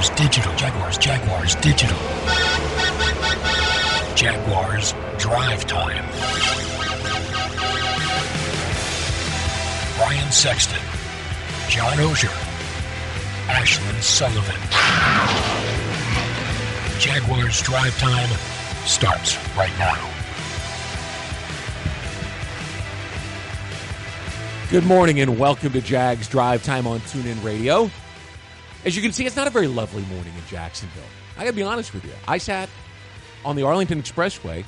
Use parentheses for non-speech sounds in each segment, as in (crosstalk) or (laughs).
Jaguars Digital. Jaguars, Jaguars Digital. Jaguars Drive Time. Brian Sexton. John Oehser. Ashlyn Sullivan. Jaguars Drive Time starts right now. Good morning and welcome to Jags Drive Time on TuneIn Radio. As you can see, it's not a very lovely morning in Jacksonville. I gotta be honest with you. I sat on the Arlington Expressway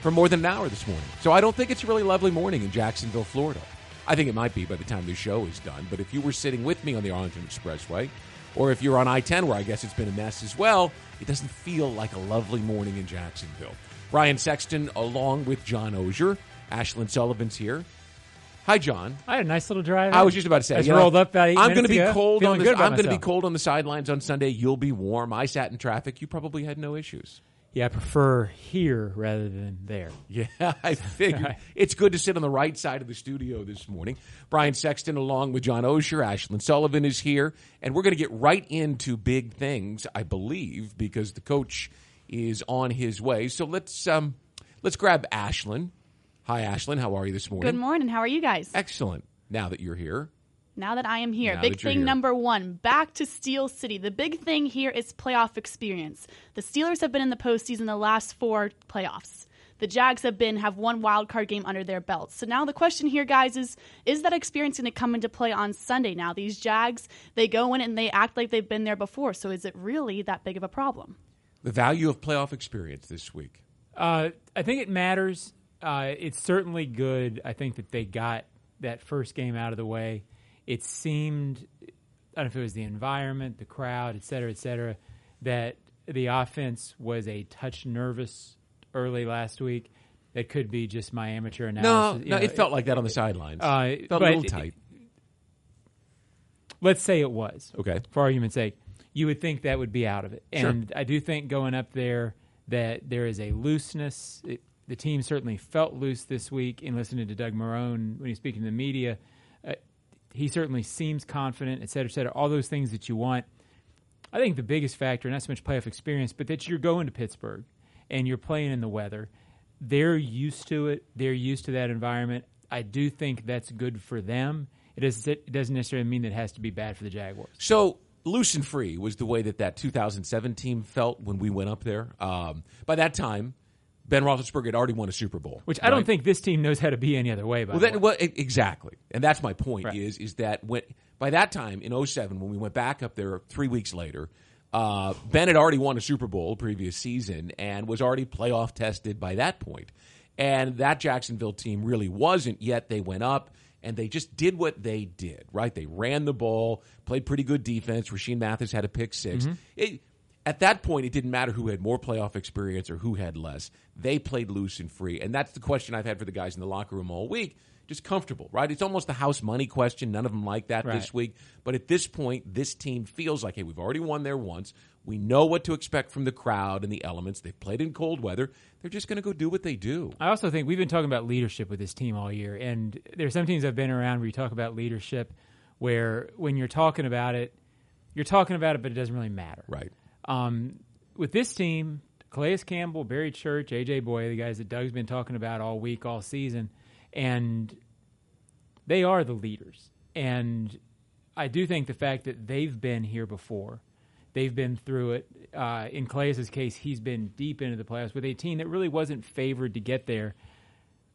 for more than an hour this morning. So I don't think it's a really lovely morning in Jacksonville, Florida. I think it might be by the time the show is done. But if you were sitting with me on the Arlington Expressway, or if you're on I 10, where I guess it's been a mess as well, it doesn't feel like a lovely morning in Jacksonville. Brian Sexton, along with John Oehser. Ashlyn Sullivan's here. Hi, John. I had a nice little drive. I was just about to say. I you know, rolled up about eight I'm going to be ago, cold on the. I'm going to be cold on the sidelines on Sunday. You'll be warm. I sat in traffic. You probably had no issues. Yeah, I prefer here rather than there. (laughs) Yeah, I figured (laughs) it's good to sit on the right side of the studio this morning. Brian Sexton, along with John Oehser, Ashlyn Sullivan is here, and we're going to get right into big things, I believe, because the coach is on his way. So let's um, let's grab Ashlyn. Hi, Ashlyn. How are you this morning? Good morning. How are you guys? Excellent. Now that you're here, Now that I am here, Now big thing here. number one back to Steel City. The big thing here is playoff experience. The Steelers have been in the postseason the last four playoffs. The Jags have been have one wild card game under their belts. So now the question here, guys, is is that experience going to come into play on Sunday? Now these Jags, they go in and they act like they've been there before. So is it really that big of a problem? the value of playoff experience this week. Uh, I think it matters. Uh, it's certainly good. I think that they got that first game out of the way. It seemed, I don't know if it was the environment, the crowd, et cetera, et cetera, that the offense was a touch nervous early last week. That could be just my amateur No, analysis. You no, know, it felt like that on the sidelines. Uh, it felt a little it- tight. let's say it was. Okay. For argument's sake, you would think that would be out of it. Sure. And I do think going up there that there is a looseness. It, the team certainly felt loose this week in listening to Doug Marrone when he's speaking to the media. Uh, he certainly seems confident, et cetera, et cetera. All those things that you want. I think the biggest factor, not so much playoff experience, but that you're going to Pittsburgh and you're playing in the weather. They're used to it. They're used to that environment. I do think that's good for them. It doesn't, it doesn't necessarily mean that it has to be bad for the Jaguars. So loose and free was the way that that 2007 team felt when we went up there. Um, by that time, Ben Roethlisberger had already won a Super Bowl, Which I don't think this team knows how to be any other way. By Well, that, well, exactly, and that's my point. Right. Is is that when by that time in 07, when we went back up there three weeks later, uh, Ben had already won a Super Bowl previous season and was already playoff tested by that. And that Jacksonville team really wasn't yet. They went up and they just did what they did. Right? They ran the ball, played pretty good defense. Rashean Mathis had a pick 6 It, at that point, it didn't matter who had more playoff experience or who had less. They played loose and free. And that's the question I've had for the guys in the locker room all week. Just comfortable, right? It's almost the house money question. None of them like that this week. But at this point, this team feels like, hey, we've already won there once. We know what to expect from the crowd and the elements. They've played in cold weather. They're just going to go do what they do. I also think we've been talking about leadership with this team all year, and there are some teams I've been around where you talk about leadership, where when you're talking about it, you're talking about it, but it doesn't really matter. Right. Um, with this team, Calais Campbell, Barry Church, AJ Bouye, the guys that Doug's been talking about all week, all season, and they are the leaders. And I do think the fact that they've been here before, they've been through it. Uh, in Calais' case, he's been deep into the playoffs with a team that really wasn't favored to get there.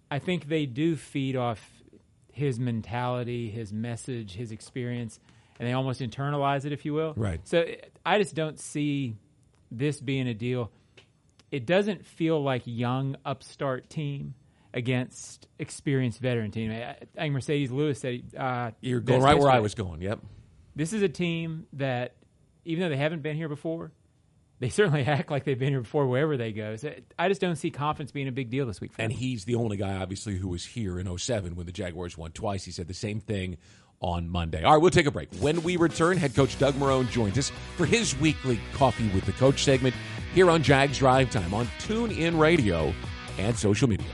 I think they do feed off his mentality, his message, his experience, and they almost internalize it, if you will. Right. So I just don't see this being a deal. It doesn't feel like young upstart team against experienced veteran team. I think Marcedes Lewis said uh, You're going right where I was going. Yep. This is a team that, even though they haven't been here before, they certainly (laughs) act like they've been here before wherever they go. So I just don't see confidence being a big deal this week. For And them. he's the only guy, obviously, who was here in 07 when the Jaguars won twice. He said the same thing on Monday. All right, we'll take a break. When we return, head coach Doug Marrone joins us for his weekly Coffee with the Coach segment here on Jags Drive Time on Tune In Radio and social media.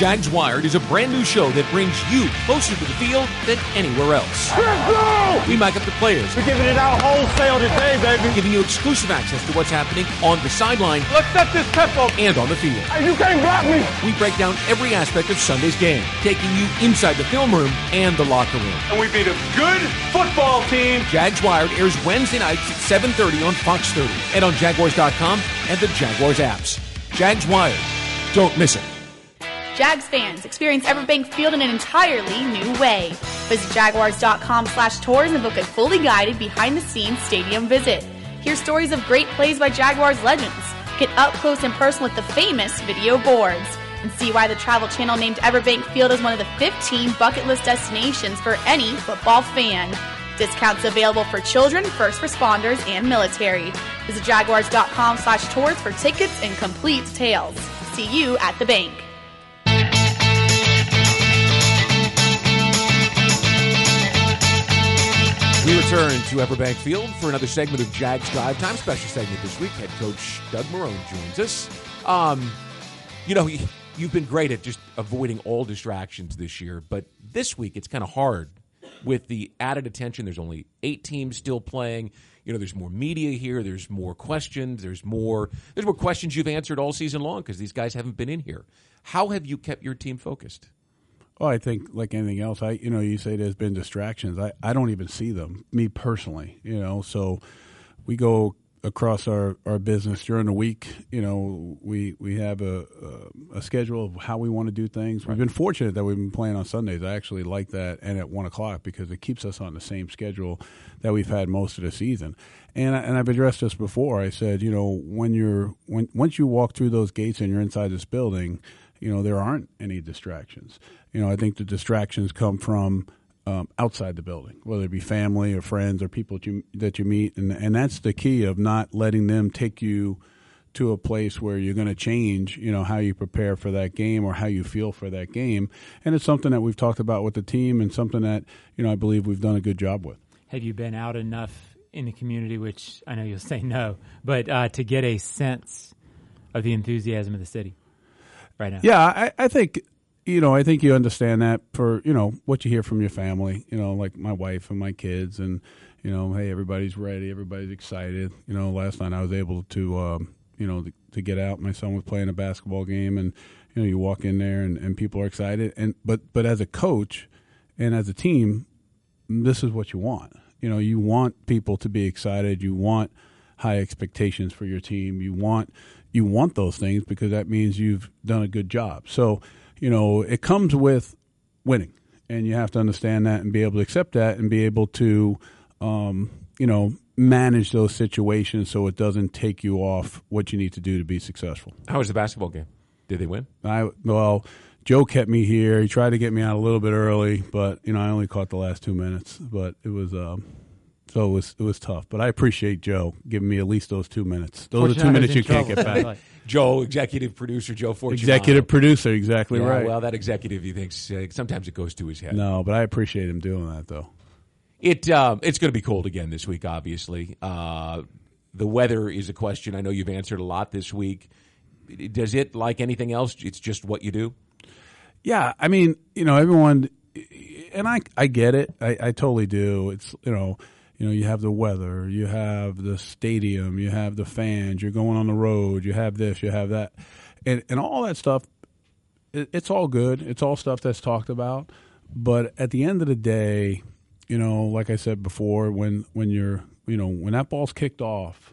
Jags Wired is a brand new show that brings you closer to the field than anywhere else. We mic up the players, We're giving it out wholesale today, baby. giving you exclusive access to what's happening on the sideline Let's set this tempo. and on the field. Hey, you can't block me. We break down every aspect of Sunday's game, taking you inside the film room and the locker room. And we beat a good football team. Jags Wired airs Wednesday nights at 7:30 on Fox 30 and on Jaguars.com and the Jaguars apps. Jags Wired. Don't miss it. Jags fans, experience Everbank Field in an entirely new way. Visit jaguars.com slash tours and book a fully guided behind-the-scenes stadium visit. Hear stories of great plays by Jaguars legends. Get up close and personal with the famous video boards. And see why the Travel Channel named Everbank Field as one of the 15 bucket list destinations for any football fan. Discounts available for children, first responders, and military. Visit jaguars.com slash tours for tickets and complete details. See you at the bank. We return to Everbank Field for another segment of Jags Drive Time. Special segment this week. Head coach Doug Marrone joins us. Um, you know, you've been great at just avoiding all distractions this year, but this week it's kind of hard with the added attention. There's only eight teams still playing. You know, there's more media here. There's more questions. There's more. There's more questions you've answered all season long because these guys haven't been in here. How have you kept your team focused? Well, I think like anything else, I you know you say there's been distractions. I, I don't even see them. Me personally, you know. So we go across our, our business during the week. You know, we we have a a, a schedule of how we want to do things. We've been fortunate that we've been playing on Sundays. I actually like that, and at one o'clock because it keeps us on the same schedule that we've had most of the season. And I, and I've addressed this before. I said, you know, when you're when once you walk through those gates and you're inside this building you know there aren't any distractions. You know i think the distractions come from um, outside the building whether it be family or friends or people that you that you meet. And and that's the key of not letting them take you to a place where you're going to change you know how you prepare for that game or how you feel for that game. And it's something that we've talked about with the team and something that you know i believe we've done a good job with. Have you been out enough in the community, which I know you'll (laughs) say no, but uh, to get a sense of the enthusiasm of the city right now? Yeah, I, I think you know, I think you understand that for you know what you hear from your family. You know, like my wife and my kids, and you know, hey, everybody's ready, everybody's excited. You know, last night I was able to, um, you know, to, to get out. My son was playing a basketball game, and you know, you walk in there and, and people are excited. And but but as a coach and as a team, this is what you want. You know, you want people to be excited. You want high expectations for your team. You want you want those things because that means you've done a good job. So, you know, it comes with winning, and you have to understand that and be able to accept that and be able to, um, you know, manage those situations so it doesn't take you off what you need to do to be successful. How was the basketball game? Did they win? I well, Joe kept me here. He tried to get me out a little bit early, but you know, I only caught the last two minutes. But it was. Um, so it was it was tough, but I appreciate Joe giving me at least those two minutes. Those are two minutes in you can't get back. (laughs) Joe, executive producer Joe Fortunato. Executive producer, exactly Yeah, right. Well, that executive, he thinks uh, sometimes it goes to his head. no, but I appreciate him doing that though. It um, it's going to be cold again this week. Obviously, uh, the weather is a question. I know you've answered a lot this week. Does it, like anything else, it's just what you do? Yeah, I mean, you know, everyone, and I, I get it. I, I totally do. It's you know, you know, you have the weather, you have the stadium, you have the fans, you're going on the road, you have this, you have that, and and all that stuff. It, it's all good. It's all stuff that's talked about. But at the end of the day, you know, like I said before, when when you're, you know, when that ball's kicked off,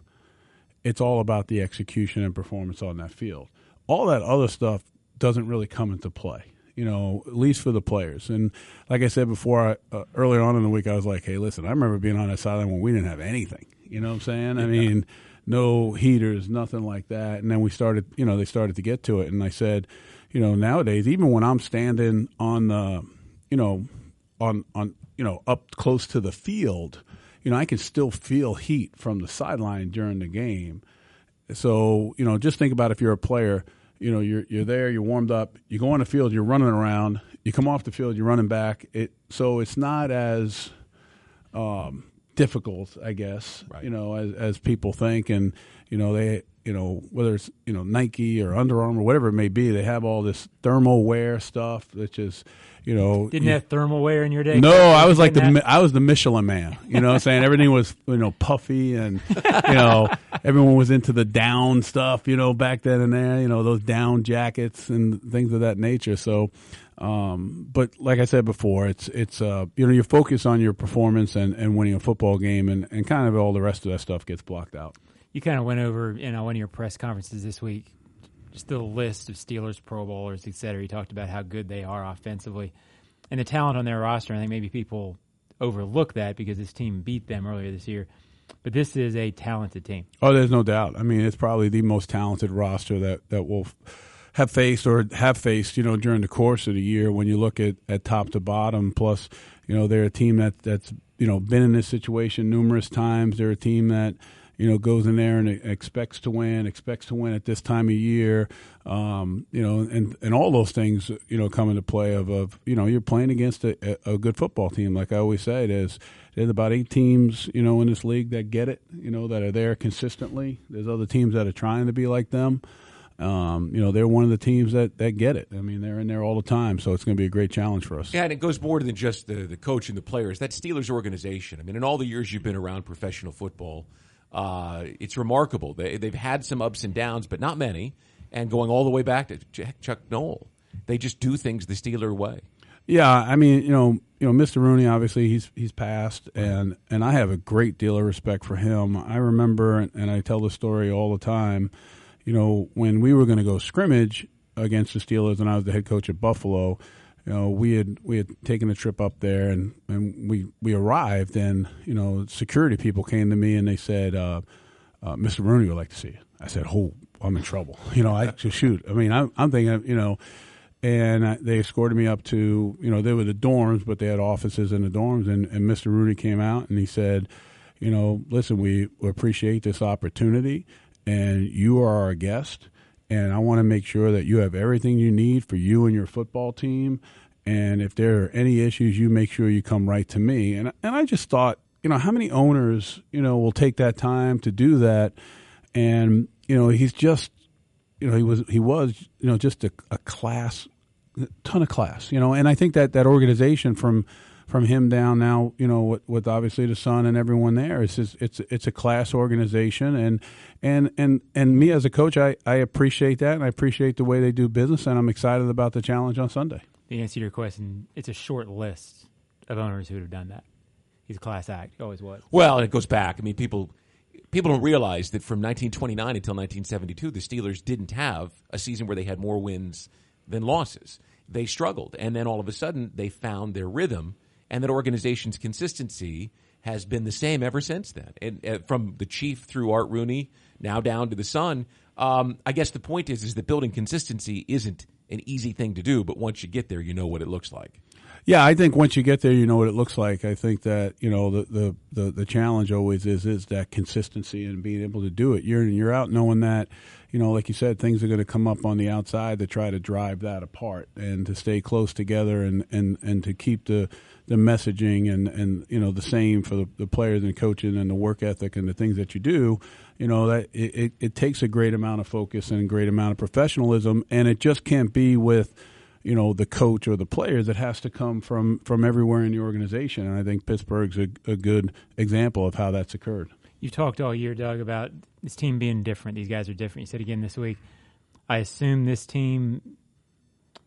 it's all about the execution and performance on that field. All that other stuff doesn't really come into play, you know, at least for the players. And like I said before, I, uh, earlier on in the week, I was like, hey, listen, I remember being on a sideline when we didn't have anything. You know what I'm saying? I mean, no heaters, nothing like that. And then we started, you know, they started to get to it. And I said, you know, nowadays, even when I'm standing on the, you know, on, on, you know, up close to the field, you know, I can still feel heat from the sideline during the game. So, you know, just think about if you're a player, you know, you're you're there, you're warmed up, you go on the field, you're running around, you come off the field, you're running back. It so it's not as um, difficult, I guess. Right. You know, as as people think, and you know they, you know whether it's you know Nike or Under Armour, whatever it may be, they have all this thermal wear stuff, which is, you know, Didn't you- have thermal wear in your day? no, I was like the that- I was the Michelin man. You know, what I'm saying everything was you know puffy and you know (laughs) everyone was into the down stuff. You know, back then and there, you know those down jackets and things of that nature. So, um, but like I said before, it's it's uh you know you focus on your performance and, and winning a football game and, and kind of all the rest of that stuff gets blocked out. You kind of went over in know one of your press conferences this week, just the list of Steelers Pro Bowlers, et cetera. You talked about how good they are offensively and the talent on their roster. I think maybe people overlook that because this team beat them earlier this year. But this is a talented team. Oh, there's no doubt. I mean, it's probably the most talented roster that that will have faced or have faced, you know, during the course of the year. When you look at, at top to bottom, plus, you know, they're a team that that's you know been in this situation numerous times. They're a team that you know goes in there and expects to win, expects to win at this time of year. Um, you know, and and all those things, you know, come into play. Of, of you know, you're playing against a, a good football team. Like I always say, there's there's about eight teams, you know, in this league that get it, you know, that are there consistently. There's other teams that are trying to be like them. Um, you know, they're one of the teams that, that get it. I mean, they're in there all the time, so it's going to be a great challenge for us. Yeah, and it goes more than just the, the coach and the players. That Steelers organization. I mean, in all the years you've been around professional football, uh, it's remarkable. They, they've had some ups and downs, but not many. And going all the way back to Ch- Chuck Noll, they just do things the Steeler way. Yeah, I mean, you know, you know, Mr. Rooney obviously he's he's passed, and and I have a great deal of respect for him. I remember, and I tell the story all the time. You know, when we were going to go scrimmage against the Steelers, and I was the head coach at Buffalo. You know, we had we had taken a trip up there, and, and we we arrived, and you know, security people came to me and they said, uh, uh, "Mr. Rooney would like to see you." I said, "Oh, I'm in trouble." (laughs) You know, I just shoot. I mean, I'm, I'm thinking, you know, and I, they escorted me up to you know they were the dorms, but they had offices in the dorms. And, and Mr. Rooney came out and he said, you know, listen, we appreciate this opportunity, and you are our guest, and I want to make sure that you have everything you need for you and your football team. And if there are any issues, you make sure you come right to me. And and I just thought, you know, how many owners, you know, will take that time to do that? And you know, he's just you know he was he was you know just a, a class ton of class you know and i think that that organization from from him down now you know with, with obviously the son and everyone there it's just, it's it's a class organization and and and and me as a coach i i appreciate that and i appreciate the way they do business and i'm excited about the challenge on sunday The answer to your question, it's a short list of owners who would have done that. He's a class act. He always was. Well, it goes back. I mean, people people don't realize that from 1929 until 1972, the Steelers didn't have a season where they had more wins than losses. They struggled, and then all of a sudden they found their rhythm, and that organization's consistency has been the same ever since then. And uh, from the chief through Art Rooney, now down to the son. Um, I guess the point is is that building consistency isn't an easy thing to do, but once you get there, you know what it looks like. Yeah, I think once you get there, you know what it looks like. I think that you know the the the, the challenge always is is that consistency and being able to do it year in and year out, knowing that you know, like you said, things are going to come up on the outside to try to drive that apart and to stay close together and and and to keep the the messaging and and you know the same for the, the players and coaching and the work ethic and the things that you do. You know that it, it, it takes a great amount of focus and a great amount of professionalism, and it just can't be with you know the coach or the players. It has to come from from everywhere in the organization, and I think Pittsburgh's a, a good example of how that's occurred. You talked all year, Doug, about this team being different. These guys are different. You said again this week. I assume this team.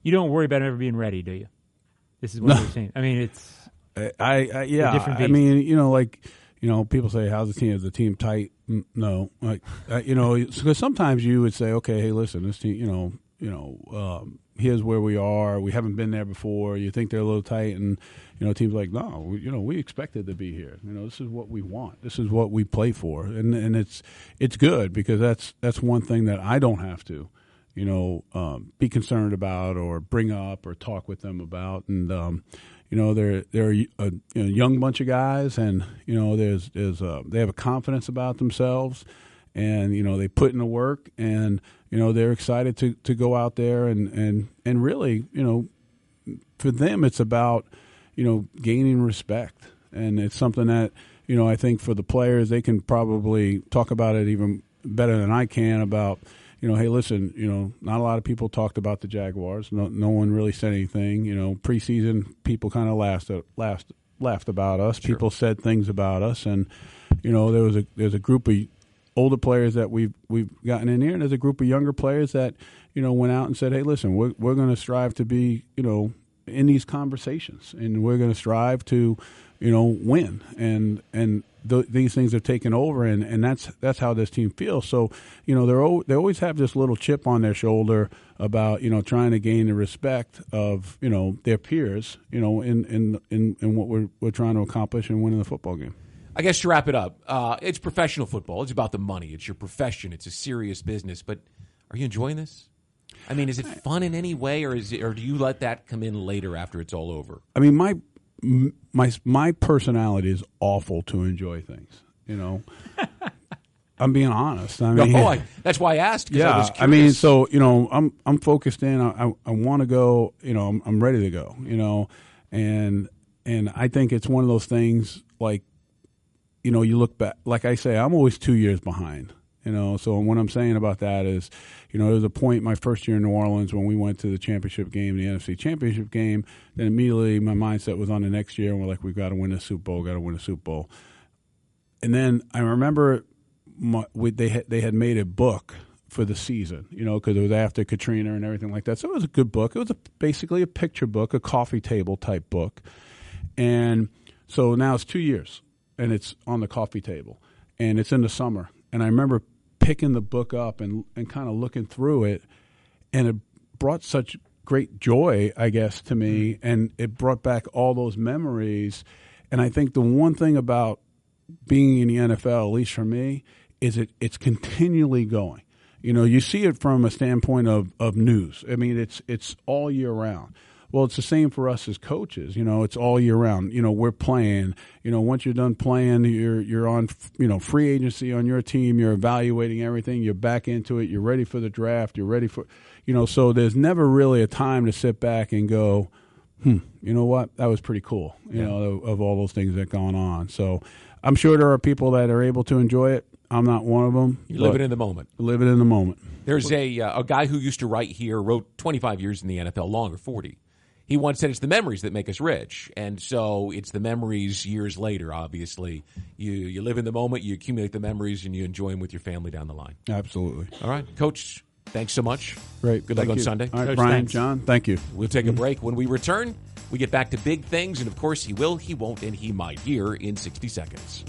You don't worry about ever being ready, do you? This is what No. we're seeing. I mean, it's I, I, yeah. different I mean, you know, like you know, people say, "How's the team? Is the team tight?" No, like you know, (laughs) because sometimes you would say, "Okay, hey, listen, this team, you know, you know, um, here's where we are. We haven't been there before. You think they're a little tight, and you know, teams like, no, we, you know, we expected to be here. You know, this is what we want. This is what we play for, and and it's it's good because that's that's one thing that I don't have to." You know, um, be concerned about, or bring up, or talk with them about, and um, you know they're they're a know, young bunch of guys, and you know there's there's a, they have a confidence about themselves, and you know they put in the work, and you know they're excited to, to go out there and, and and really you know for them it's about you know gaining respect, and it's something that you know, I think for the players, they can probably talk about it even better than I can about, you know, hey, listen, you know, not a lot of people talked about the Jaguars. No, no one really said anything. You know, preseason people kind of laughed, laughed, laughed about us. People said things about us, and you know, there was a there's a group of older players that we've we've gotten in here, and there's a group of younger players that you know went out and said, hey, listen, we're we're going to strive to be, you know, in these conversations, and we're going to strive to, you know, win. And and th- these things have taken over, and, and that's that's how this team feels. So, you know, they're al- they always have this little chip on their shoulder about you know trying to gain the respect of you know their peers, you know, in in in, in what we're we're trying to accomplish and winning the football game. I guess to wrap it up, uh, it's professional football. It's about the money. It's your profession. It's a serious business. But are you enjoying this? I mean, is it fun in any way, or is it, or do you let that come in later after it's all over? I mean, my my my personality is awful to enjoy things. You know, (laughs) I'm being honest. I mean, oh, I, that's why I asked. 'cause I, yeah. was I, mean, so you know, I'm I'm focused in. I I, I want to go. You know, I'm, I'm ready to go. You know, and and I think it's one of those things like, you know, you look back. Like I say, I'm always two years behind. You know, so what I'm saying about that is, you know, there was a point my first year in New Orleans when we went to the championship game, the NFC championship game. Then immediately my mindset was on the next year, and we're like, we've got to win a Super Bowl, got to win a Super Bowl. And then I remember my, we, they had, they had made a book for the season, you know, because it was after Katrina and everything like that. So it was a good book. It was a, basically a picture book, a coffee table type book. And so now it's two years, and it's on the coffee table, and it's in the summer. And I remember picking the book up and and kind of looking through it, and it brought such great joy, I guess, to me, mm-hmm. and it brought back all those memories. And I think the one thing about being in the NFL, at least for me, is it it's continually going. You know, you see it from a standpoint of, of news. I mean, it's it's all year round. Well, it's the same for us as coaches. You know, it's all year round. You know, we're playing. You know, once you're done playing, you're you're on you know free agency on your team. You're evaluating everything. You're back into it. You're ready for the draft. You're ready for, you know. So there's never really a time to sit back and go, hmm, you know what? That was pretty cool. You know, of, of all those things that gone on. So I'm sure there are people that are able to enjoy it. I'm not one of them. you live it in the moment. live it in the moment. There's a uh, a guy who used to write here, wrote 25 years in the NFL, longer 40. He once said it's the memories that make us rich, and so it's the memories years later. Obviously, you you live in the moment, you accumulate the memories, and you enjoy them with your family down the line. Absolutely. All right, Coach. Thanks so much. Great. Good luck Thank on you. Sunday. All right, Coach, Brian, thanks. John, thank you. We'll take a break. When we return, we get back to big things, and of course, he will, he won't, and he might here in 60 seconds.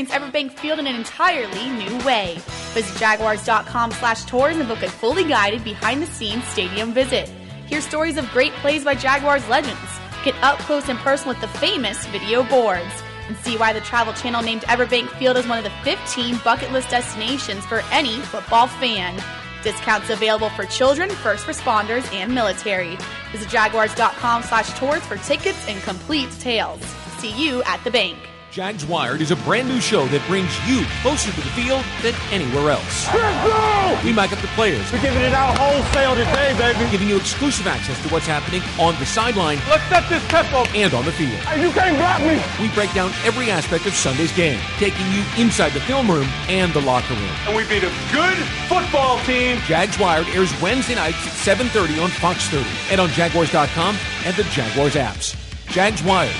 Experience Everbank Field in an entirely new way. Visit jaguars.com slash tours and book a fully guided behind-the-scenes stadium visit. Hear stories of great plays by Jaguars legends. Get up close and personal with the famous video boards. And see why the Travel Channel named Everbank Field as one of the 15 bucket list destinations for any football fan. Discounts available for children, first responders, and military. Visit jaguars.com slash tours for tickets and complete details. See you at the bank. Jags Wired is a brand new show that brings you closer to the field than anywhere else. Let's go! We mic up the players, We're giving it out wholesale today, baby. giving you exclusive access to what's happening on the sideline Let's set this tempo. and on the field. Hey, you can't block me. We break down every aspect of Sunday's game, taking you inside the film room and the locker room. And we beat a good football team. Jags Wired airs Wednesday nights at 7.30 on Fox 30 and on Jaguars.com and the Jaguars apps. Jags Wired.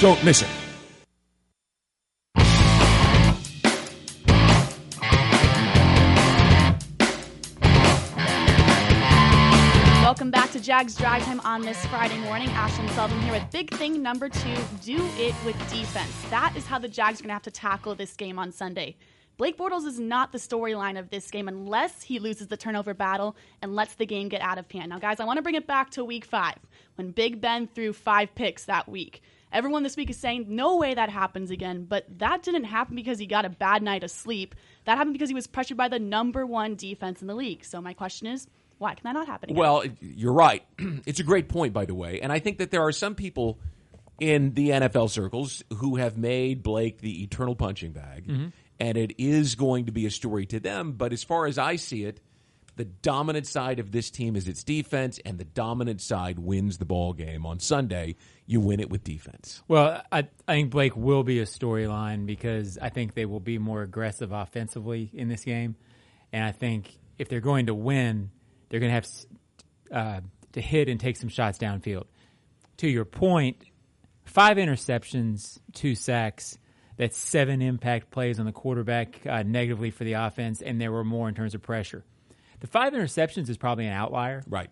Don't miss it. Jags Drive Time on this Friday morning. Ashlyn Sullivan here with big thing number two do it with defense. That is how the Jags are going to have to tackle this game on Sunday. Blake Bortles is not the storyline of this game unless he loses the turnover battle and lets the game get out of hand. Now, guys, I want to bring it back to week five when Big Ben threw five picks that week. Everyone this week is saying, no way that happens again, but that didn't happen because he got a bad night of sleep. That happened because he was pressured by the number one defense in the league. So, my question is, why can that not happen again? Well, you're right. (clears throat) It's a great point, by the way. And I think that there are some people in the NFL circles who have made Blake the eternal punching bag, Mm-hmm. and it is going to be a story to them. But as far as I see it, the dominant side of this team is its defense, and the dominant side wins the ball game on Sunday. You win it with defense. Well, I, I think Blake will be a storyline because I think they will be more aggressive offensively in this game, and I think if they're going to win, they're going to have uh, to hit and take some shots downfield. To your point, five interceptions, two sacks. That's seven impact plays on the quarterback uh, negatively for the offense, and there were more in terms of pressure. The five interceptions is probably an outlier. Right.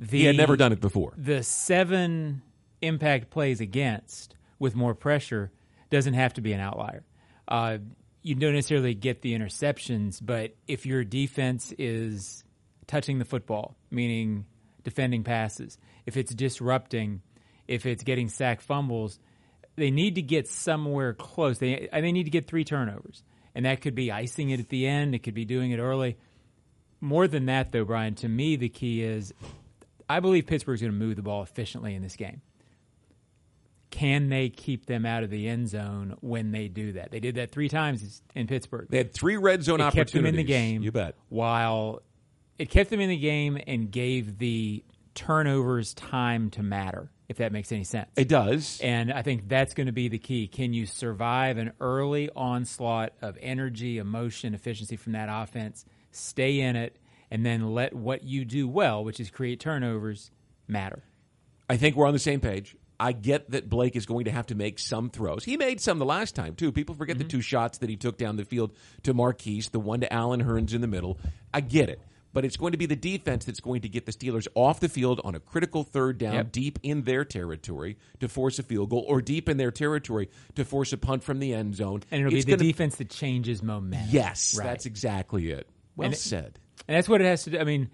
The, He had never done it before. the seven impact plays against with more pressure doesn't have to be an outlier. Uh, you don't necessarily get the interceptions, but if your defense is touching the football, meaning defending passes, if it's disrupting, if it's getting sack fumbles, they need to get somewhere close. They they need to get three turnovers, and that could be icing it at the end. It could be doing it early. More than that, though, Brian, to me the key is I believe Pittsburgh's going to move the ball efficiently in this game. Can they keep them out of the end zone when they do that? They did that three times in Pittsburgh. They had three red zone it opportunities. kept them in the game. You bet. While it kept them in the game and gave the turnovers time to matter, if that makes any sense. It does. And I think that's going to be the key. Can you survive an early onslaught of energy, emotion, efficiency from that offense, stay in it, and then let what you do well, which is create turnovers, matter? I think we're on the same page. I get that Blake is going to have to make some throws. He made some the last time too. People forget the mm-hmm. two shots that he took down the field to Marqise, the one to Allen Hurns in the middle. I get it. But it's going to be the defense that's going to get the Steelers off the field on a critical third down Yep. deep in their territory to force a field goal or deep in their territory to force a punt from the end zone. And it'll It's be the gonna- defense that changes momentum. Yes, Right. that's exactly it. Well And it- said. And that's what it has to do. I mean,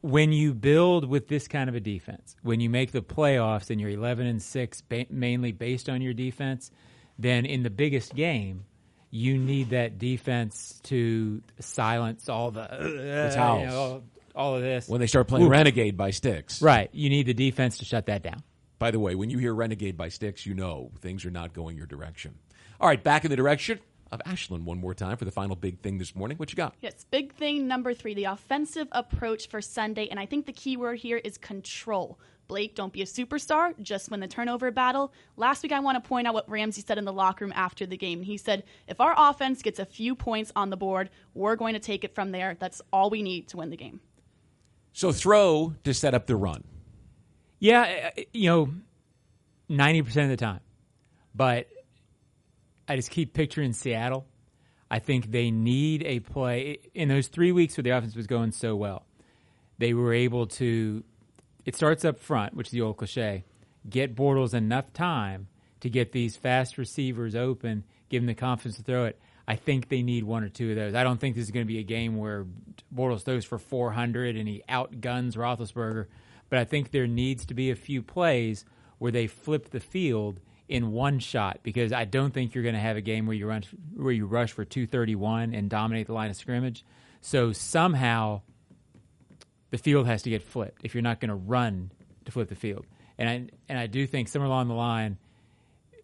when you build with this kind of a defense, when you make the playoffs and you're 11 and 6 ba- mainly based on your defense, then in the biggest game, you need that defense to silence all the, uh, towels. you know, all, all of this. When they start playing Ooh. Renegade by Styx. right. You need the defense to shut that down. By the way, when you hear Renegade by Styx, you know things are not going your direction. All right, back in the direction of Ashlyn one more time for the final big thing this morning. What you got? Yes, big thing number three, the offensive approach for Sunday. And I think the key word here is control. Blake, don't be a superstar, just win the turnover battle. Last week, I want to point out what Ramsey said in the locker room after the game. He said, if our offense gets a few points on the board, we're going to take it from there. That's all we need to win the game. So throw to set up the run. Yeah, uh, you know, 90% of the time. But I just keep picturing Seattle. I think they need a play. In those three weeks where the offense was going so well, they were able to, it starts up front, which is the old cliche, get Bortles enough time to get these fast receivers open, give them the confidence to throw it. I think they need one or two of those. I don't think this is going to be a game where Bortles throws for 400 and he outguns Roethlisberger, but I think there needs to be a few plays where they flip the field in one shot because I don't think you're going to have a game where you run where you rush for 231 and dominate the line of scrimmage. So somehow the field has to get flipped if you're not going to run to flip the field. And I and I do think somewhere along the line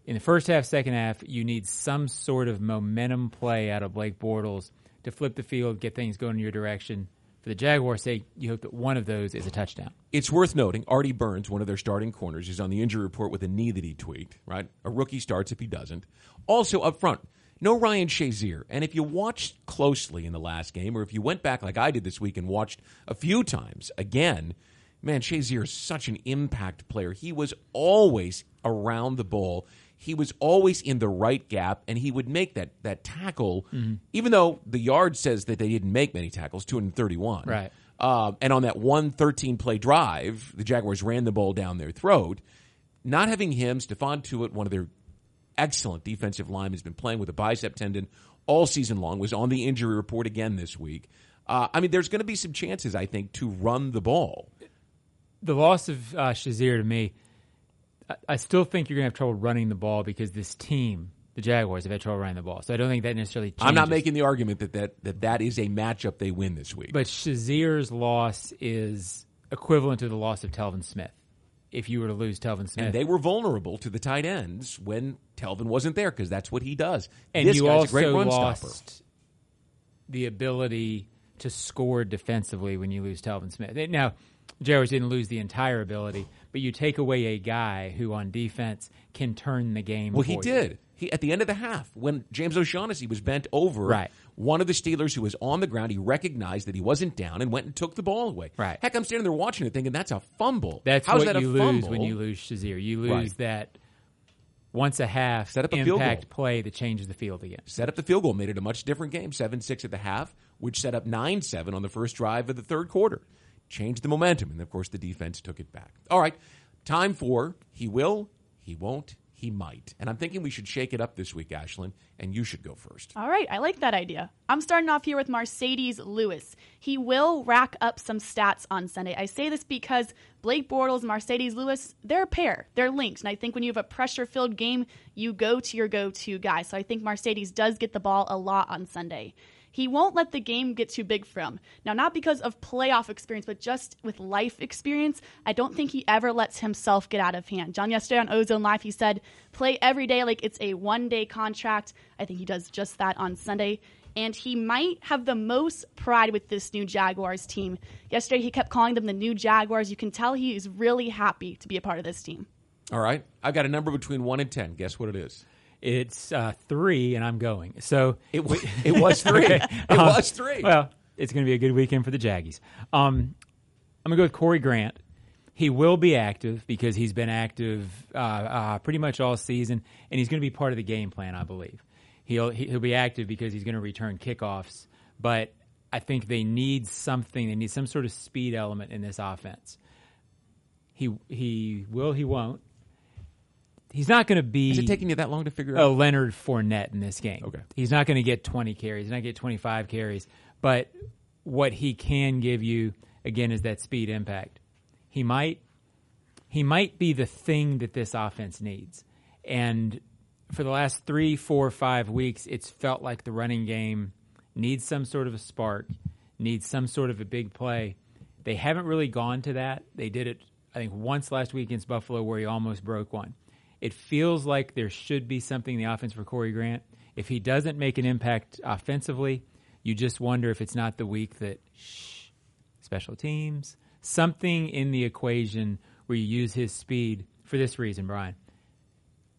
in the first half, second half, you need some sort of momentum play out of Blake Bortles to flip the field, get things going in your direction. For the Jaguars' sake, you hope that one of those is a touchdown. It's worth noting Artie Burns, one of their starting corners, is on the injury report with a knee that he tweaked, right? A rookie starts if he doesn't. Also, up front, no Ryan Shazier. And if you watched closely in the last game, or if you went back like I did this week and watched a few times again, man, Shazier is such an impact player. He was always around the ball. He was always in the right gap, and he would make that that tackle, even though the yard says that they didn't make many tackles, 231. Right. Um, and on that one 13 play drive, the Jaguars ran the ball down their throat. Not having him, Stephon Tuitt, one of their excellent defensive linemen, has been playing with a bicep tendon all season long, was on the injury report again this week. Uh, I mean, there's going to be some chances, I think, to run the ball. the loss of uh, Shazier to me, I, I still think you're going to have trouble running the ball because this team, the Jaguars, have had trouble running the ball. So I don't think that necessarily changes. I'm not making the argument that that, that that is a matchup they win this week. But Shazier's loss is equivalent to the loss of Telvin Smith if you were to lose Telvin Smith. And they were vulnerable to the tight ends when Telvin wasn't there because that's what he does. and this you guy's also a great run lost stopper. the ability to score defensively when you lose Telvin Smith. Now, Jaguars didn't lose the entire ability, but you take away a guy who on defense can turn the game. Well, he you. did. He at the end of the half when James O'Shaughnessy was bent over, Right. One of the Steelers who was on the ground, he recognized that he wasn't down and went and took the ball away. Right. Heck, I'm standing there watching it, thinking that's a fumble. That's How's what that a you lose fumble? when you lose Shazier. You lose Right. that once a half Set up a field impact goal. play that changes the field again. set up the field goal, made it a much different game, 7 6 at the half, which set up 9 7 on the first drive of the third quarter. Changed the momentum, and of course, the defense took it back. All right, time for he will, he won't, he might. And I'm thinking we should shake it up this week, Ashlyn, and you should go first. All right, I like that idea. I'm starting off here with Marcedes Lewis. He will rack up some stats on Sunday. I say this because Blake Bortles Marcedes Lewis, they're a pair. They're linked. And I think when you have a pressure filled game, you go to your go to guy. So I think Marcedes does get the ball a lot on Sunday. He won't let the game get too big for him. Now, not because of playoff experience, but just with life experience, I don't think he ever lets himself get out of hand. John, yesterday on Ozone Live, he said, play every day like it's a one day contract. I think he does just that on Sunday. And he might have the most pride with this new Jaguars team. Yesterday, he kept calling them the new Jaguars. You can tell he is really happy to be a part of this team. All right, I've got a number between 1 and 10. Guess what it is? It's uh, three, and I'm going. So It, it was (laughs) three. Okay. It Um, was three. Well, it's going to be a good weekend for the Jaggies. Um, I'm going to go with Corey Grant. He will be active because he's been active uh, uh, pretty much all season, and he's going to be part of the game plan, I believe. He'll he'll be active because he's going to return kickoffs, but I think they need something. They need some sort of speed element in this offense. He he will. He won't. He's not going to be. is it taking you that long to figure a out? Leonard Fournette in this game. Okay. He's not going to get 20 carries. He's not going to get 25 carries. But what he can give you, again, is that speed impact. He might he might be the thing that this offense needs. And for the last three, four, five weeks, it's felt like the running game needs some sort of a spark, needs some sort of a big play. They haven't really gone to that. They did it, I think, once last week against Buffalo where he almost broke one. It feels like there should be something in the offense for Corey Grant. If he doesn't make an impact offensively, you just wonder if it's not the week that shh, special teams, something in the equation where you use his speed for this reason, Brian.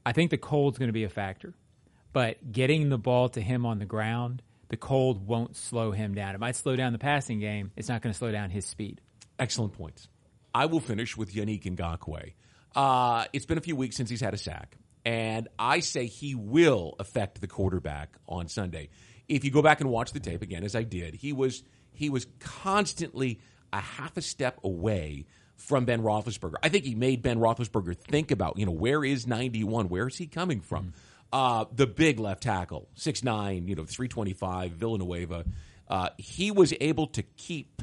I think the cold's going to be a factor, but getting the ball to him on the ground, the cold won't slow him down. It might slow down the passing game. It's not going to slow down his speed. Excellent points. I will finish with Yannick Ngakoue. Uh, it's been a few weeks since he's had a sack, and I say he will affect the quarterback on Sunday. If you go back and watch the tape again, as I did, he was he was constantly a half a step away from Ben Roethlisberger. I think he made Ben Roethlisberger think about, you know, where is 91? Where is he coming from? Uh, the big left tackle, six nine, you know, 325, Villanueva. Uh, he was able to keep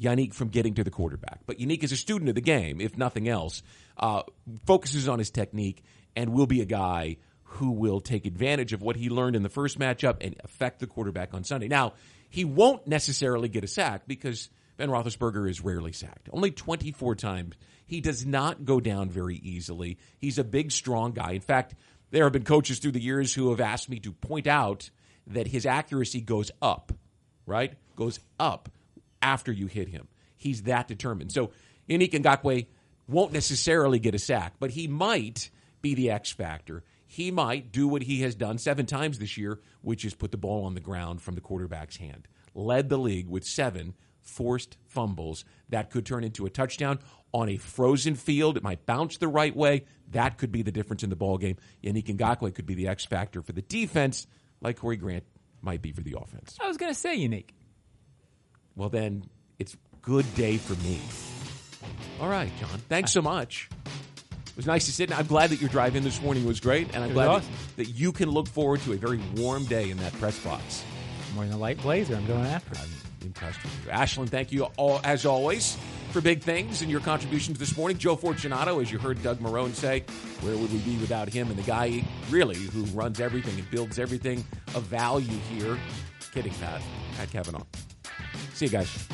Yannick from getting to the quarterback. But Yannick is a student of the game, if nothing else, uh, focuses on his technique and will be a guy who will take advantage of what he learned in the first matchup and affect the quarterback on Sunday. Now, he won't necessarily get a sack because Ben Roethlisberger is rarely sacked, only 24 times. He does not go down very easily. He's a big, strong guy. In fact, there have been coaches through the years who have asked me to point out that his accuracy goes up, right? Goes up after you hit him. He's that determined. So Yannick Ngakoue won't necessarily get a sack, but he might be the X factor. He might do what he has done seven times this year, which is put the ball on the ground from the quarterback's hand. Led the league with seven forced fumbles that could turn into a touchdown on a frozen field. It might bounce the right way. That could be the difference in the ball game. Yannick Ngakoue could be the X factor for the defense, like Corey Grant might be for the offense. I was going to say unique. Well, then it's good day for me. All right, John. Thanks so much. It was nice to sit. In. I'm glad that your drive in this morning was great, and I'm glad awesome. that, that you can look forward to a very warm day in that press box. More than a light blazer. I'm going after. it. I'm impressed with you. Ashlyn, thank you all, as always for big things and your contributions this morning. Joe Fortunato, as you heard Doug Marrone say, where would we be without him? And the guy, really, who runs everything and builds everything of value here. Kidding, Pat. Pat Kavanaugh. See you guys.